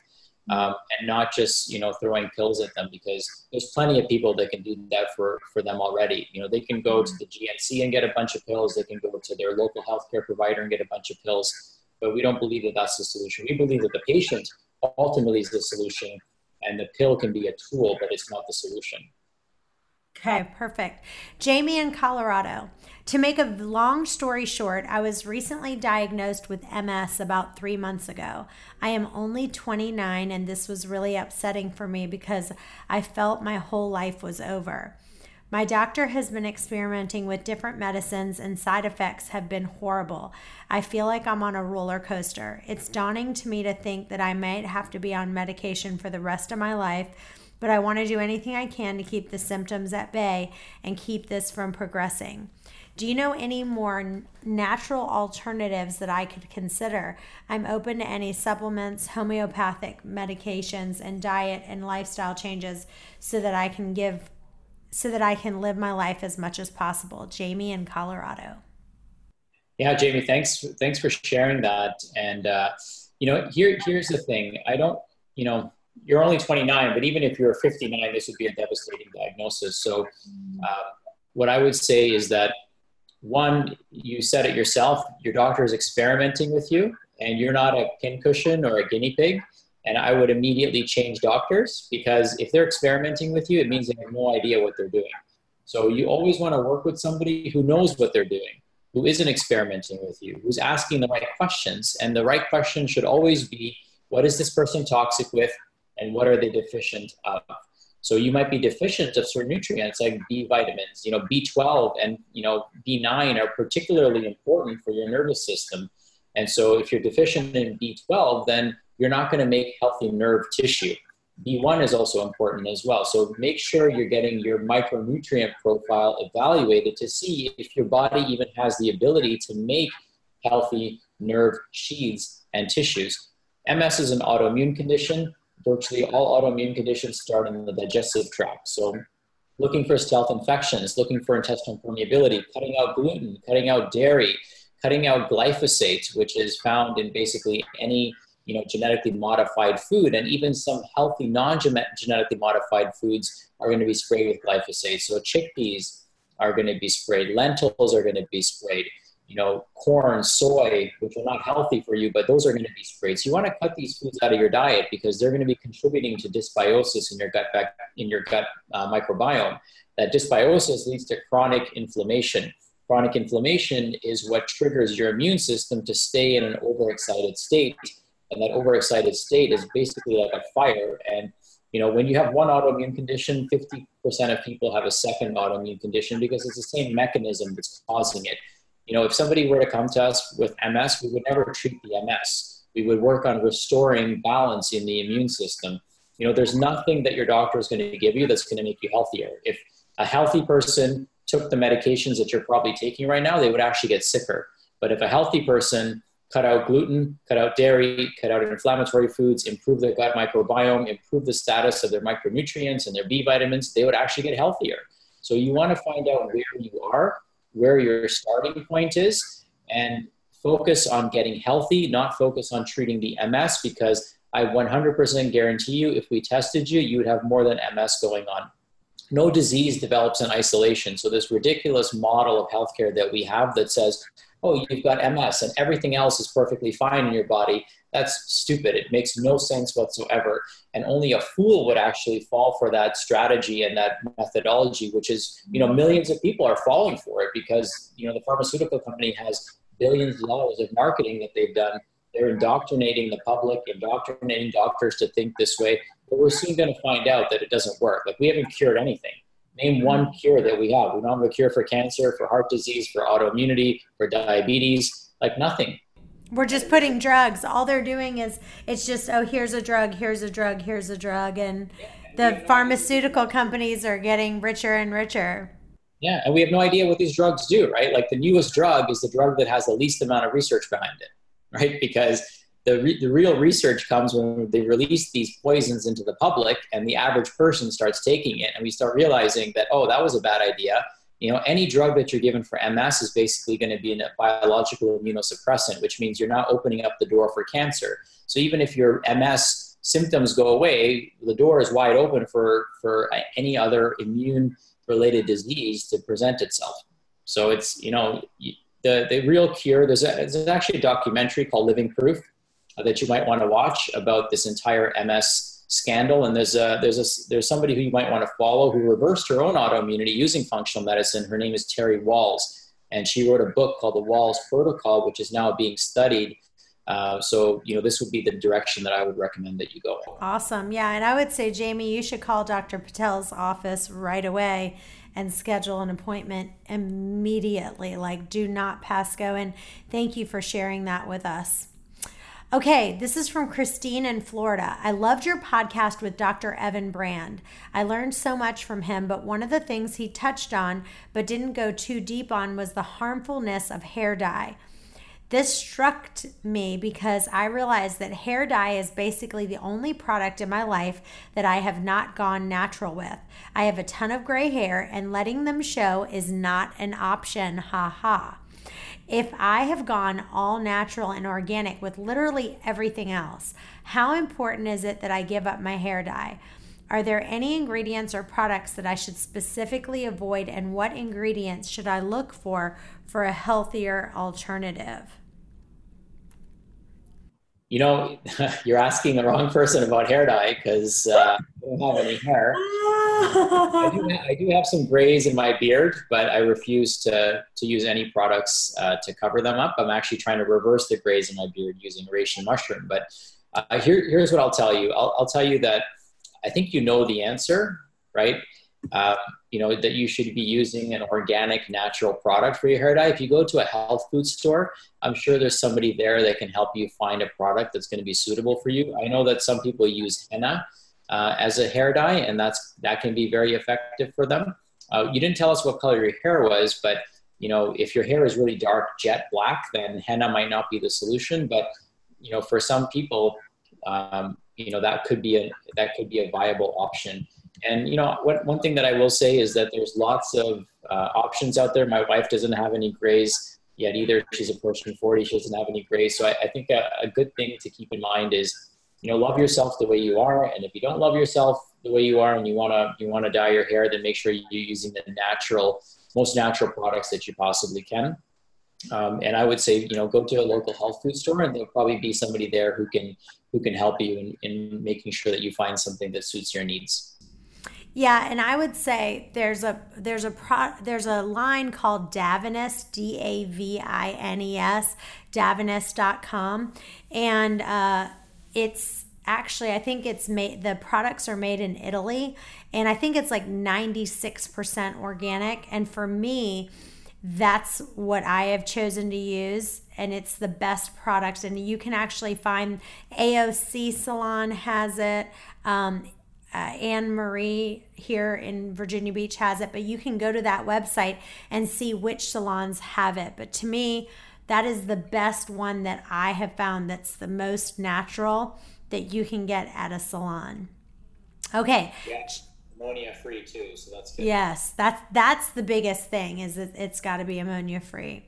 um, and not just you know throwing pills at them because there's plenty of people that can do that for for them already. You know they can go to the gnc and get a bunch of pills. They can go to their local healthcare provider and get a bunch of pills but we don't believe that that's the solution. We believe that the patient ultimately is the solution, and the pill can be a tool, but it's not the solution. Okay, perfect. Jamie in Colorado. To make a long story short, I was recently diagnosed with MS about three months ago. I am only 29, and this was really upsetting for me because I felt my whole life was over. My doctor has been experimenting with different medicines, and side effects have been horrible. I feel like I'm on a roller coaster. It's dawning to me to think that I might have to be on medication for the rest of my life, but I want to do anything I can to keep the symptoms at bay and keep this from progressing. Do you know any more natural alternatives that I could consider? I'm open to any supplements, homeopathic medications, and diet and lifestyle changes so that I can give so that I can live my life as much as possible. Jamie in Colorado. Yeah, Jamie, thanks thanks for sharing that. And uh, you know, here here's the thing. I don't, you know, you're only 29, but even if you're 59, this would be a devastating diagnosis. So, uh, what I would say is that one, you said it yourself. Your doctor is experimenting with you, and you're not a pincushion or a guinea pig and I would immediately change doctors because if they're experimenting with you, it means they have no idea what they're doing. So you always want to work with somebody who knows what they're doing, who isn't experimenting with you, who's asking the right questions. And the right question should always be what is this person toxic with and what are they deficient of? So you might be deficient of certain nutrients like B vitamins, you know, B12 and, you know, B9 are particularly important for your nervous system. And so if you're deficient in B12, then you're not going to make healthy nerve tissue. B1 is also important as well. So make sure you're getting your micronutrient profile evaluated to see if your body even has the ability to make healthy nerve sheaths and tissues. MS is an autoimmune condition. Virtually all autoimmune conditions start in the digestive tract. So looking for stealth infections, looking for intestinal permeability, cutting out gluten, cutting out dairy, cutting out glyphosate, which is found in basically any you know, genetically modified food, and even some healthy non-genetically modified foods are going to be sprayed with glyphosate. So chickpeas are going to be sprayed, lentils are going to be sprayed, you know, corn, soy, which are not healthy for you, but those are going to be sprayed. So you want to cut these foods out of your diet because they're going to be contributing to dysbiosis in your gut back, in your gut uh, microbiome. That dysbiosis leads to chronic inflammation. Chronic inflammation is what triggers your immune system to stay in an overexcited state and that overexcited state is basically like a fire. And you know when you have one autoimmune condition 50% of people have a second autoimmune condition because it's the same mechanism that's causing it. You know if somebody were to come to us with ms we would never treat the ms we would work on restoring balance in the immune system. You know there's nothing that your doctor is going to give you that's going to make you healthier. If a healthy person took the medications that you're probably taking right now they would actually get sicker. But if a healthy person cut out gluten, cut out dairy, cut out inflammatory foods, improve their gut microbiome, improve the status of their micronutrients and their B vitamins, they would actually get healthier. So you want to find out where you are, where your starting point is, and focus on getting healthy, not focus on treating the MS because I 100% guarantee you if we tested you, you would have more than MS going on. No disease develops in isolation. So, this ridiculous model of healthcare that we have that says, oh, you've got MS and everything else is perfectly fine in your body. That's stupid. It makes no sense whatsoever. And only a fool would actually fall for that strategy and that methodology, which is, you know, millions of people are falling for it because, you know, the pharmaceutical company has billions of dollars of marketing that they've done. They're indoctrinating the public, indoctrinating doctors to think this way. But we're soon going to find out that it doesn't work. Like we haven't cured anything name mm-hmm. one cure that we have. We don't have a cure for cancer, for heart disease, for autoimmunity, for diabetes, like nothing. We're just putting drugs. All they're doing is it's just, oh, here's a drug, here's a drug, here's a drug. And the pharmaceutical companies are getting richer and richer. Yeah, and we have no idea what these drugs do, right? Like the newest drug is the drug that has the least amount of research behind it, right? Because the, re- the real research comes when they release these poisons into the public and the average person starts taking it and we start realizing that oh that was a bad idea. You know any drug that you're given for ms is basically going to be a biological immunosuppressant which means you're not opening up the door for cancer. So even if your ms symptoms go away the door is wide open for for any other immune related disease to present itself. So it's you know the, the real cure there's, a, there's actually a documentary called living proof that you might want to watch about this entire MS scandal. And there's a, there's a, there's somebody who you might want to follow who reversed her own autoimmunity using functional medicine. Her name is Terry Wahls, and she wrote a book called the Wahls Protocol, which is now being studied. Uh, so you know this would be the direction that I would recommend that you go. Awesome, yeah, and I would say Jamie, you should call Dr. Patel's office right away and schedule an appointment immediately. Like, do not pass go. And thank you for sharing that with us. Okay, this is from Christine in Florida. I loved your podcast with Dr. Evan Brand. I learned so much from him, but one of the things he touched on but didn't go too deep on was the harmfulness of hair dye. This struck me because I realized that hair dye is basically the only product in my life that I have not gone natural with. I have a ton of gray hair, and letting them show is not an option. Ha ha. If I have gone all natural and organic with literally everything else, how important is it that I give up my hair dye? Are there any ingredients or products that I should specifically avoid, and what ingredients should I look for for a healthier alternative? You know, you're asking the wrong person about hair dye because uh, I don't have any hair. I, do have, I do have some grays in my beard, but I refuse to, to use any products uh, to cover them up. I'm actually trying to reverse the grays in my beard using reishi mushroom. But uh, here, here's what I'll tell you. I'll, I'll tell you that I think you know the answer, right? Uh, you know that you should be using an organic natural product for your hair dye. If you go to a health food store i'm sure there's somebody there that can help you find a product that's going to be suitable for you. I know that some people use henna uh, as a hair dye and that's that can be very effective for them. Uh, you didn't tell us what color your hair was but you know if your hair is really dark jet black then henna might not be the solution. But you know for some people um, you know that could be a that could be a viable option and you know, what, one thing that I will say is that there's lots of uh, options out there. My wife doesn't have any grays yet either. She's approaching 40. She doesn't have any grays. So I, I think a, a, good thing to keep in mind is, you know, love yourself the way you are. And if you don't love yourself the way you are and you want to, you want to dye your hair, then make sure you're using the natural, most natural products that you possibly can. Um, and I would say, you know, go to a local health food store and there'll probably be somebody there who can, who can help you in, in making sure that you find something that suits your needs. Yeah, and I would say there's a there's a pro, there's a line called Davines D A V I N E S Davines.com and uh, it's actually I think it's made the products are made in Italy and I think it's like 96% organic. And for me that's what I have chosen to use and it's the best product. And you can actually find AOC salon has it um, uh, Anne Marie here in Virginia Beach has it, but you can go to that website and see which salons have it. But to me, that is the best one that I have found that's the most natural that you can get at a salon. Okay. Yeah, ammonia free too, so that's good. Yes, that's that's the biggest thing is that it's got to be ammonia free.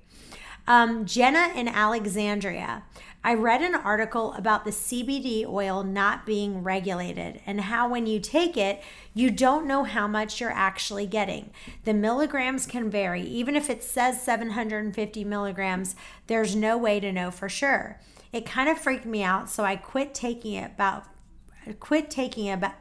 Um, Jenna in Alexandria. I read an article about the CBD oil not being regulated and how when you take it, you don't know how much you're actually getting. The milligrams can vary. Even if it says 750 milligrams, there's no way to know for sure. It kind of freaked me out, so I quit taking it about quit taking about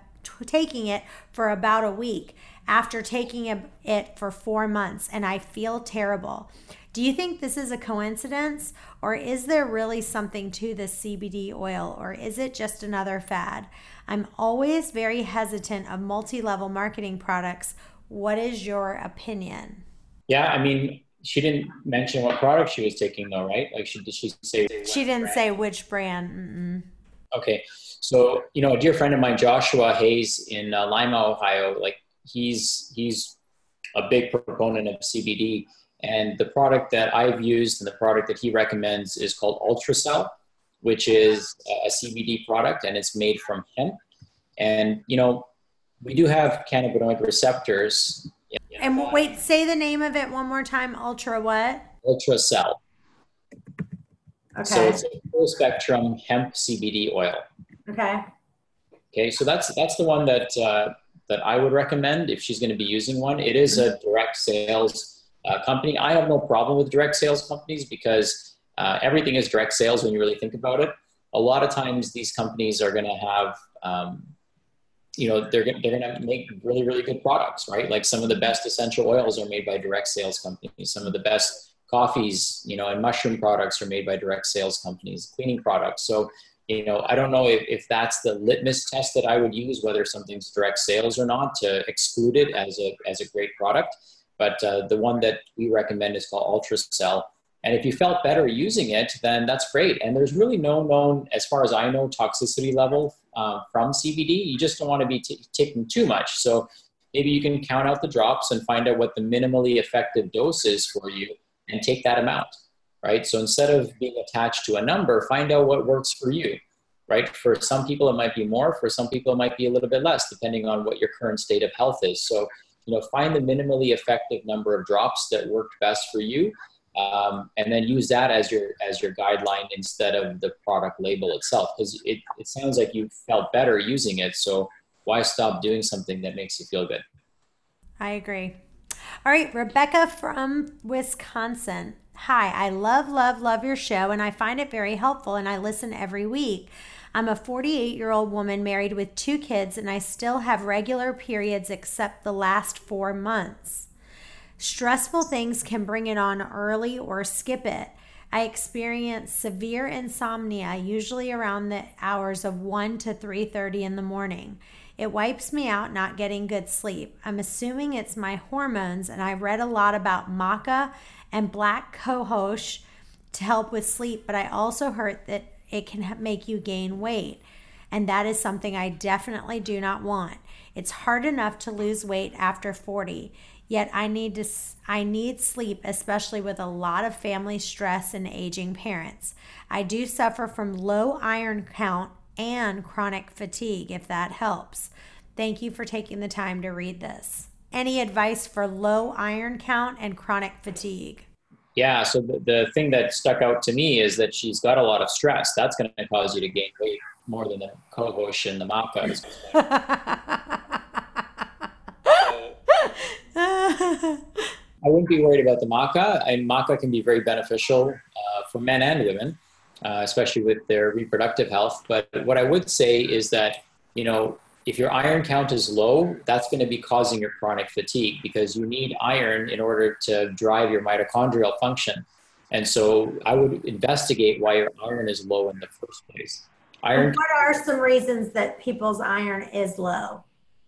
taking it for about a week after taking it for 4 months and I feel terrible. Do you think this is a coincidence or is there really something to the CBD oil or is it just another fad? I'm always very hesitant of multi level marketing products. What is your opinion? Yeah, I mean, she didn't mention what product she was taking though, right? Like, she, did she say? She didn't brand? say which brand. Mm-mm. Okay. So, you know, a dear friend of mine, Joshua Hayes in uh, Lima, Ohio, like he's, he's a big proponent of CBD and the product that I've used and the product that he recommends is called Ultracell, which is a CBD product and it's made from hemp. And, you know, we do have cannabinoid receptors. And wait, say the name of it one more time. Ultra what? Ultracell. Okay. So it's a full spectrum hemp CBD oil. Okay. Okay, so that's that's the one that uh, that I would recommend if she's going to be using one. It is a direct sales uh, company. I have no problem with direct sales companies because uh, everything is direct sales when you really think about it. A lot of times these companies are going to have, um, you know, they're, they're going to make really, really good products, right? Like some of the best essential oils are made by direct sales companies. Some of the best coffees, you know, and mushroom products are made by direct sales companies, cleaning products. So, you know, I don't know if, if that's the litmus test that I would use, whether something's direct sales or not to exclude it as a, as a great product. But uh, the one that we recommend is called Ultracell. And if you felt better using it, then that's great. And there's really no known, as far as I know, toxicity level uh, from CBD. You just don't want to be t- taking too much. So maybe you can count out the drops and find out what the minimally effective dose is for you and take that amount, right? So instead of being attached to a number, find out what works for you, right? For some people, it might be more. For some people, it might be a little bit less, depending on what your current state of health is. So you know, find the minimally effective number of drops that worked best for you, um, and then use that as your as your guideline instead of the product label itself. Because it, it sounds like you felt better using it, so why stop doing something that makes you feel good? I agree. All right, Rebecca from Wisconsin. Hi, I love, love, love your show, and I find it very helpful, and I listen every week. I'm a 48 year old woman married with two kids, and I still have regular periods except the last four months. Stressful things can bring it on early or skip it. I experience severe insomnia usually around the hours of 1 to 3:30 in the morning. It wipes me out not getting good sleep. I'm assuming it's my hormones and I've read a lot about maca and black cohosh to help with sleep, but I also heard that it can make you gain weight. And that is something I definitely do not want. It's hard enough to lose weight after 40. Yet I need to I need sleep especially with a lot of family stress and aging parents. I do suffer from low iron count and chronic fatigue if that helps. Thank you for taking the time to read this. Any advice for low iron count and chronic fatigue? Yeah, so the, the thing that stuck out to me is that she's got a lot of stress. That's going to cause you to gain weight more than the cohosh and the maca. I wouldn't be worried about the maca. And maca can be very beneficial uh, for men and women, uh, especially with their reproductive health. But what I would say is that, you know, if your iron count is low, that's going to be causing your chronic fatigue because you need iron in order to drive your mitochondrial function. And so I would investigate why your iron is low in the first place. Iron. what are some reasons that people's iron is low?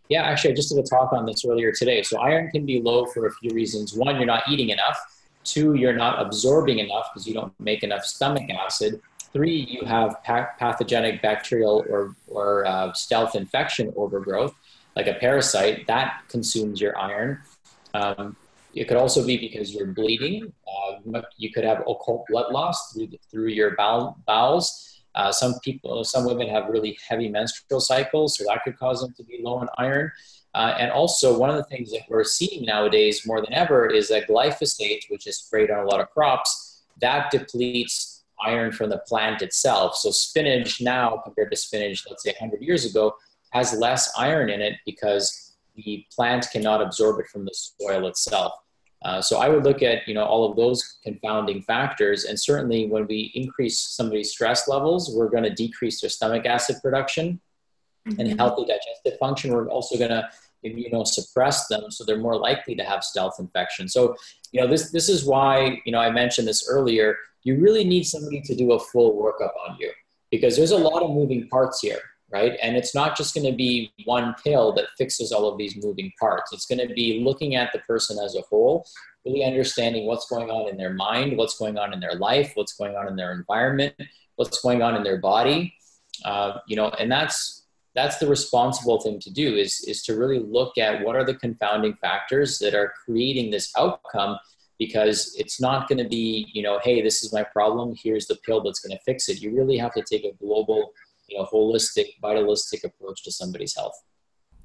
Yeah, actually, I just did a talk on this earlier today. So, iron can be low for a few reasons. One, you're not eating enough. Two, you're not absorbing enough because you don't make enough stomach acid. Three, you have pathogenic bacterial or, or uh, stealth infection overgrowth, like a parasite, that consumes your iron. Um, it could also be because you're bleeding. Uh, you could have occult blood loss through, the, through your bowel, bowels. Uh, some people, some women have really heavy menstrual cycles, so that could cause them to be low in iron. Uh, and also, one of the things that we're seeing nowadays more than ever is that glyphosate, which is sprayed on a lot of crops, that depletes iron from the plant itself. So, spinach now, compared to spinach, let's say 100 years ago, has less iron in it because the plant cannot absorb it from the soil itself. Uh, so I would look at you know all of those confounding factors, and certainly when we increase somebody's stress levels, we're going to decrease their stomach acid production mm-hmm. and healthy digestive function. We're also going to immunosuppress them, so they're more likely to have stealth infection. So you know this this is why you know I mentioned this earlier. You really need somebody to do a full workup on you because there's a lot of moving parts here right? And it's not just going to be one pill that fixes all of these moving parts. It's going to be looking at the person as a whole, really understanding what's going on in their mind, what's going on in their life, what's going on in their environment, what's going on in their body. Uh, you know, and that's that's the responsible thing to do is is to really look at what are the confounding factors that are creating this outcome because it's not going to be you know hey this is my problem here's the pill that's going to fix it. You really have to take a global you know holistic vitalistic approach to somebody's health.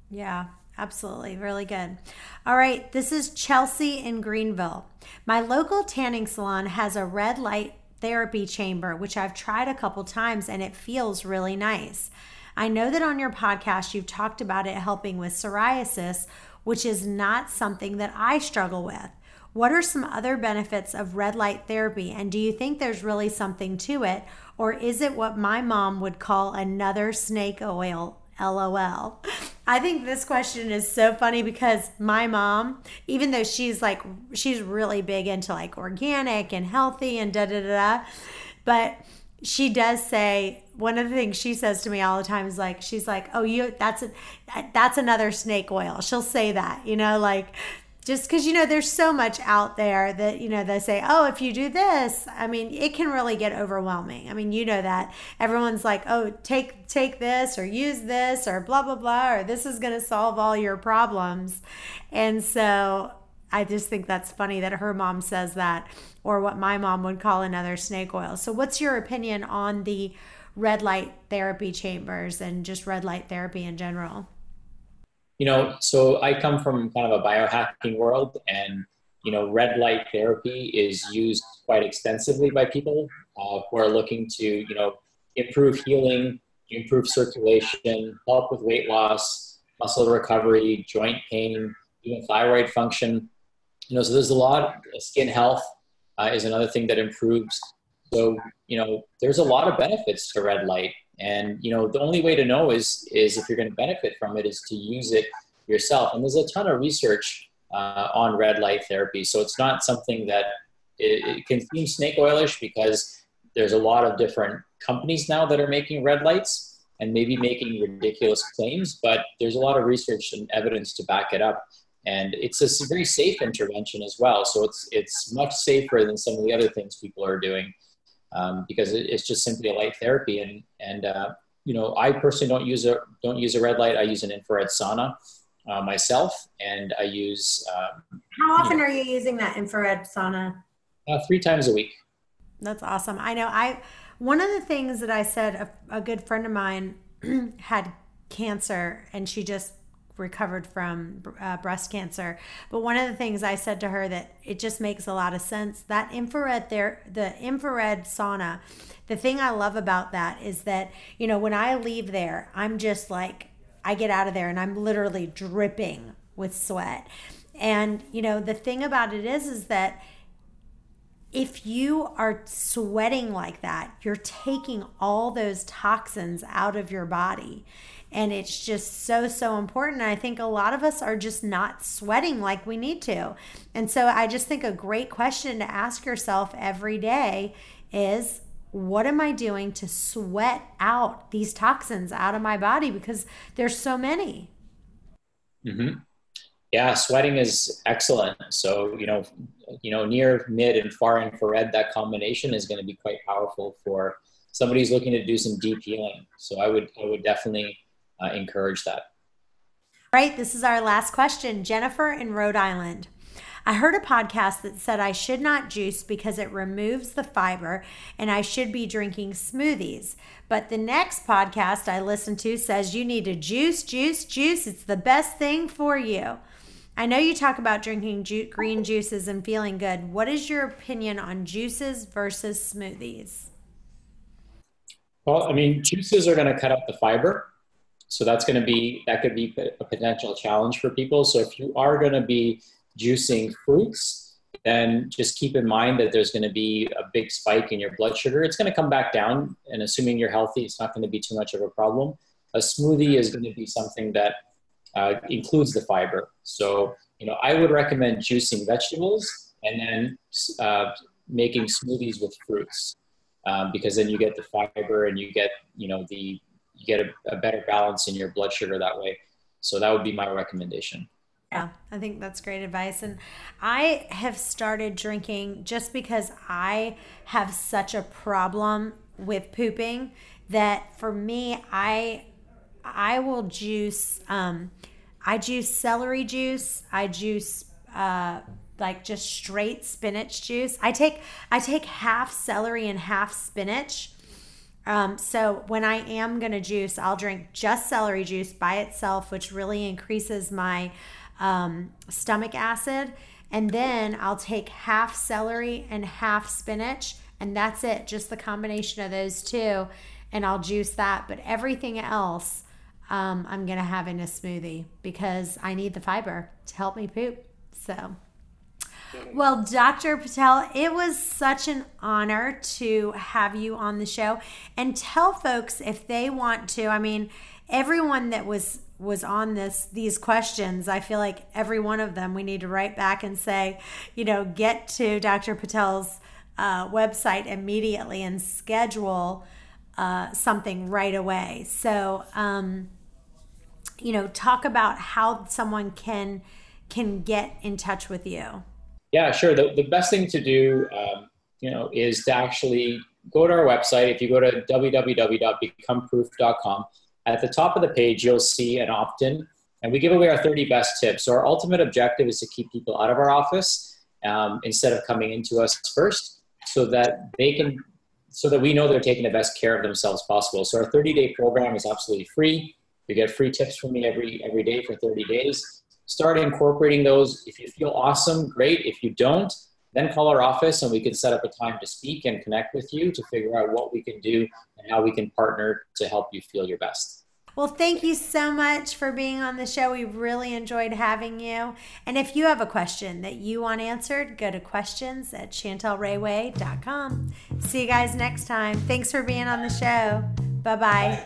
Yeah absolutely. Really good. All right this is chelsea in greenville. My local tanning salon has a red light therapy chamber which i've tried a couple times and it feels really nice i know that on your podcast you've talked about it helping with psoriasis which is not something that i struggle with what are some other benefits of red light therapy and do you think there's really something to it or is it what my mom would call another snake oil? LOL. I think this question is so funny because my mom, even though she's like, she's really big into like organic and healthy and da da da, but she does say one of the things she says to me all the time is like she's like oh you that's a that's another snake oil. She'll say that you know like just because you know there's so much out there that you know they say oh if you do this i mean it can really get overwhelming. I mean you know that. Everyone's like oh take take this or use this or blah blah blah or this is going to solve all your problems. And so i just think that's funny that her mom says that or what my mom would call another snake oil so what's your opinion on the red light therapy chambers and just red light therapy in general you know, so I come from kind of a biohacking world, and you know, red light therapy is used quite extensively by people uh, who are looking to, you know, improve healing, improve circulation, help with weight loss, muscle recovery, joint pain, even thyroid function. You know, so there's a lot. Skin health uh, is another thing that improves. So you know, there's a lot of benefits to red light, and you know, the only way to know is is if you're going to benefit from it is to use it yourself. And there's a ton of research uh, on red light therapy, so it's not something that it, it can seem snake oilish because there's a lot of different companies now that are making red lights and maybe making ridiculous claims, but there's a lot of research and evidence to back it up. And it's a very safe intervention as well. So it's, it's much safer than some of the other things people are doing um, because it, it's just simply a light therapy. And, and uh, you know, I personally don't use a, don't use a red light. I use an infrared sauna uh, myself and I use. Um, How often you know, are you using that infrared sauna? Uh, three times a week. That's awesome. I know I one of the things that I said a, a good friend of mine had cancer and she just recovered from uh, breast cancer. But one of the things I said to her that it just makes a lot of sense that infrared there the infrared sauna the thing I love about that is that you know when I leave there I'm just like I get out of there and I'm literally dripping with sweat. And you know the thing about it is is that if you are sweating like that, you're taking all those toxins out of your body. And it's just so, so important. I think a lot of us are just not sweating like we need to. And so I just think a great question to ask yourself every day is what am I doing to sweat out these toxins out of my body? Because there's so many. Mm-hmm. Yeah, sweating is excellent. So, you know, you know, near, mid, and far infrared, that combination is going to be quite powerful for somebody who's looking to do some deep healing. So I would, I would definitely uh, encourage that. Right. This is our last question. Jennifer in Rhode Island. I heard a podcast that said I should not juice because it removes the fiber and I should be drinking smoothies. But the next podcast I listened to says you need to juice, juice, juice. It's the best thing for you. I know you talk about drinking ju- green juices and feeling good. What is your opinion on juices versus smoothies? Well, I mean, juices are going to cut out the fiber. So that's going to be, that could be a potential challenge for people. So if you are going to be juicing fruits, then just keep in mind that there's going to be a big spike in your blood sugar. It's going to come back down, and assuming you're healthy, it's not going to be too much of a problem. A smoothie is going to be something that uh, includes the fiber. So, you know, I would recommend juicing vegetables and then uh, making smoothies with fruits um, because then you get the fiber and you get, you know, the get a, a better balance in your blood sugar that way. So that would be my recommendation. Yeah, I think that's great advice. And I have started drinking just because I have such a problem with pooping that for me, I I will juice. Um, I juice celery juice. I juice uh, like just straight spinach juice. I take I take half celery and half spinach. Um, so when I am gonna juice, I'll drink just celery juice by itself, which really increases my um, stomach acid. And then I'll take half celery and half spinach, and that's it. Just the combination of those two, and I'll juice that. But everything else um, I'm going to have in a smoothie because I need the fiber to help me poop. So, well, Dr. Patel, it was such an honor to have you on the show and tell folks if they want to. I mean, everyone that was was on this these questions i feel like every one of them we need to write back and say you know get to dr patel's uh, website immediately and schedule uh, something right away so um, you know talk about how someone can can get in touch with you yeah sure. The, the best thing to do um, you know is to actually go to our website. If you go to www.becomeproof.com at the top of the page you'll see an opt-in and we give away our 30 best tips. So our ultimate objective is to keep people out of our office um, instead of coming into us first so that they can so that we know they're taking the best care of themselves possible. So our 30 day program is absolutely free. You get free tips from me every every day for 30 days. Start incorporating those. If you feel awesome, great. If you don't, then call our office and we can set up a time to speak and connect with you to figure out what we can do and how we can partner to help you feel your best. Well, thank you so much for being on the show. We really enjoyed having you. And if you have a question that you want answered, go to questions at chantelrayway.com. See you guys next time. Thanks for being on the show. Bye-bye. bye